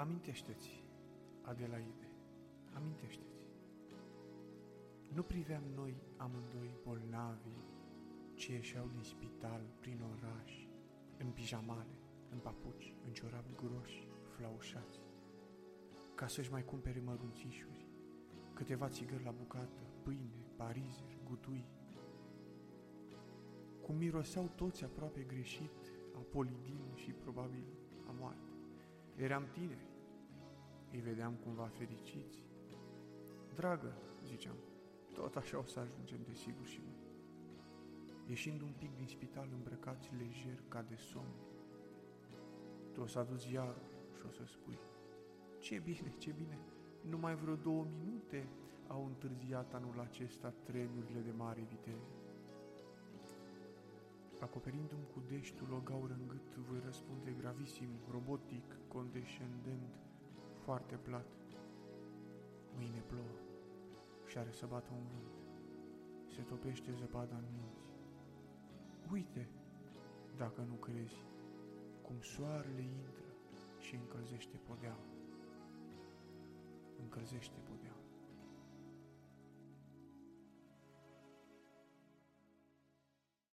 Amintește-ți, Adelaide, amintește-ți. Nu priveam noi amândoi bolnavi ce ieșeau din spital prin oraș, în pijamale, în papuci, în ciorapi groși, flaușați, ca să-și mai cumpere mărunțișuri, câteva țigări la bucată, pâine, parizeri, gutui. Cum miroseau toți aproape greșit, a polidin și probabil a moarte. Eram tineri, îi vedeam cumva fericiți. Dragă, ziceam, tot așa o să ajungem de sigur și noi. Ieșind un pic din spital îmbrăcați lejer ca de somn, tu o să aduci iar și o să spui, ce bine, ce bine, numai vreo două minute au întârziat anul acesta trenurile de mare viteză. Acoperindu-mi cu deștul o gaură în gât, voi răspunde gravisim, robotic, condescendent, foarte plat. Mâine plouă și are să bată un vânt. Se topește zăpada în munți. Uite, dacă nu crezi, cum soarele intră și încălzește podeaua. Încălzește podeaua.